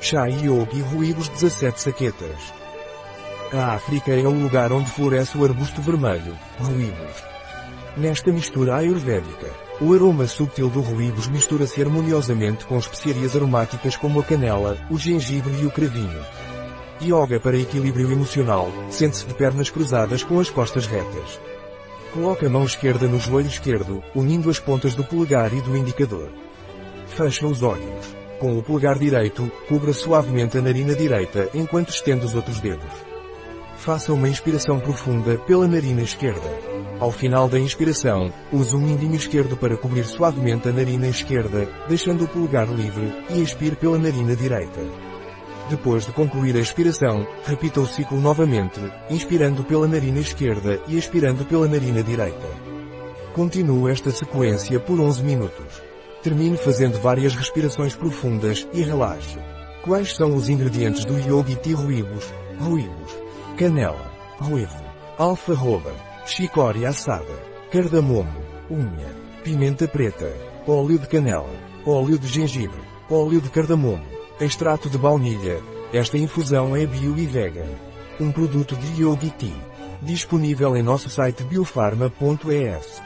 chá yogi ruídos 17 saquetas. A África é o lugar onde floresce o arbusto vermelho, ruídos. Nesta mistura ayurvédica, o aroma sutil do ruídos mistura-se harmoniosamente com especiarias aromáticas como a canela, o gengibre e o cravinho. Yoga para equilíbrio emocional, sente-se de pernas cruzadas com as costas retas. Coloque a mão esquerda no joelho esquerdo, unindo as pontas do polegar e do indicador. Feche os olhos. Com o polegar direito, cubra suavemente a narina direita enquanto estende os outros dedos. Faça uma inspiração profunda pela narina esquerda. Ao final da inspiração, use o mindinho esquerdo para cobrir suavemente a narina esquerda, deixando o polegar livre, e expire pela narina direita. Depois de concluir a expiração, repita o ciclo novamente, inspirando pela narina esquerda e expirando pela narina direita. Continue esta sequência por 11 minutos. Termine fazendo várias respirações profundas e relaxe. Quais são os ingredientes do Tea Ruibos? Ruibos. Canela. Ruivo. Alfarroba. Chicória assada. Cardamomo. Unha. Pimenta preta. Óleo de canela. Óleo de gengibre. Óleo de cardamomo. Extrato de baunilha. Esta infusão é bio e vegan. Um produto de Yogi Tea. Disponível em nosso site biofarma.es.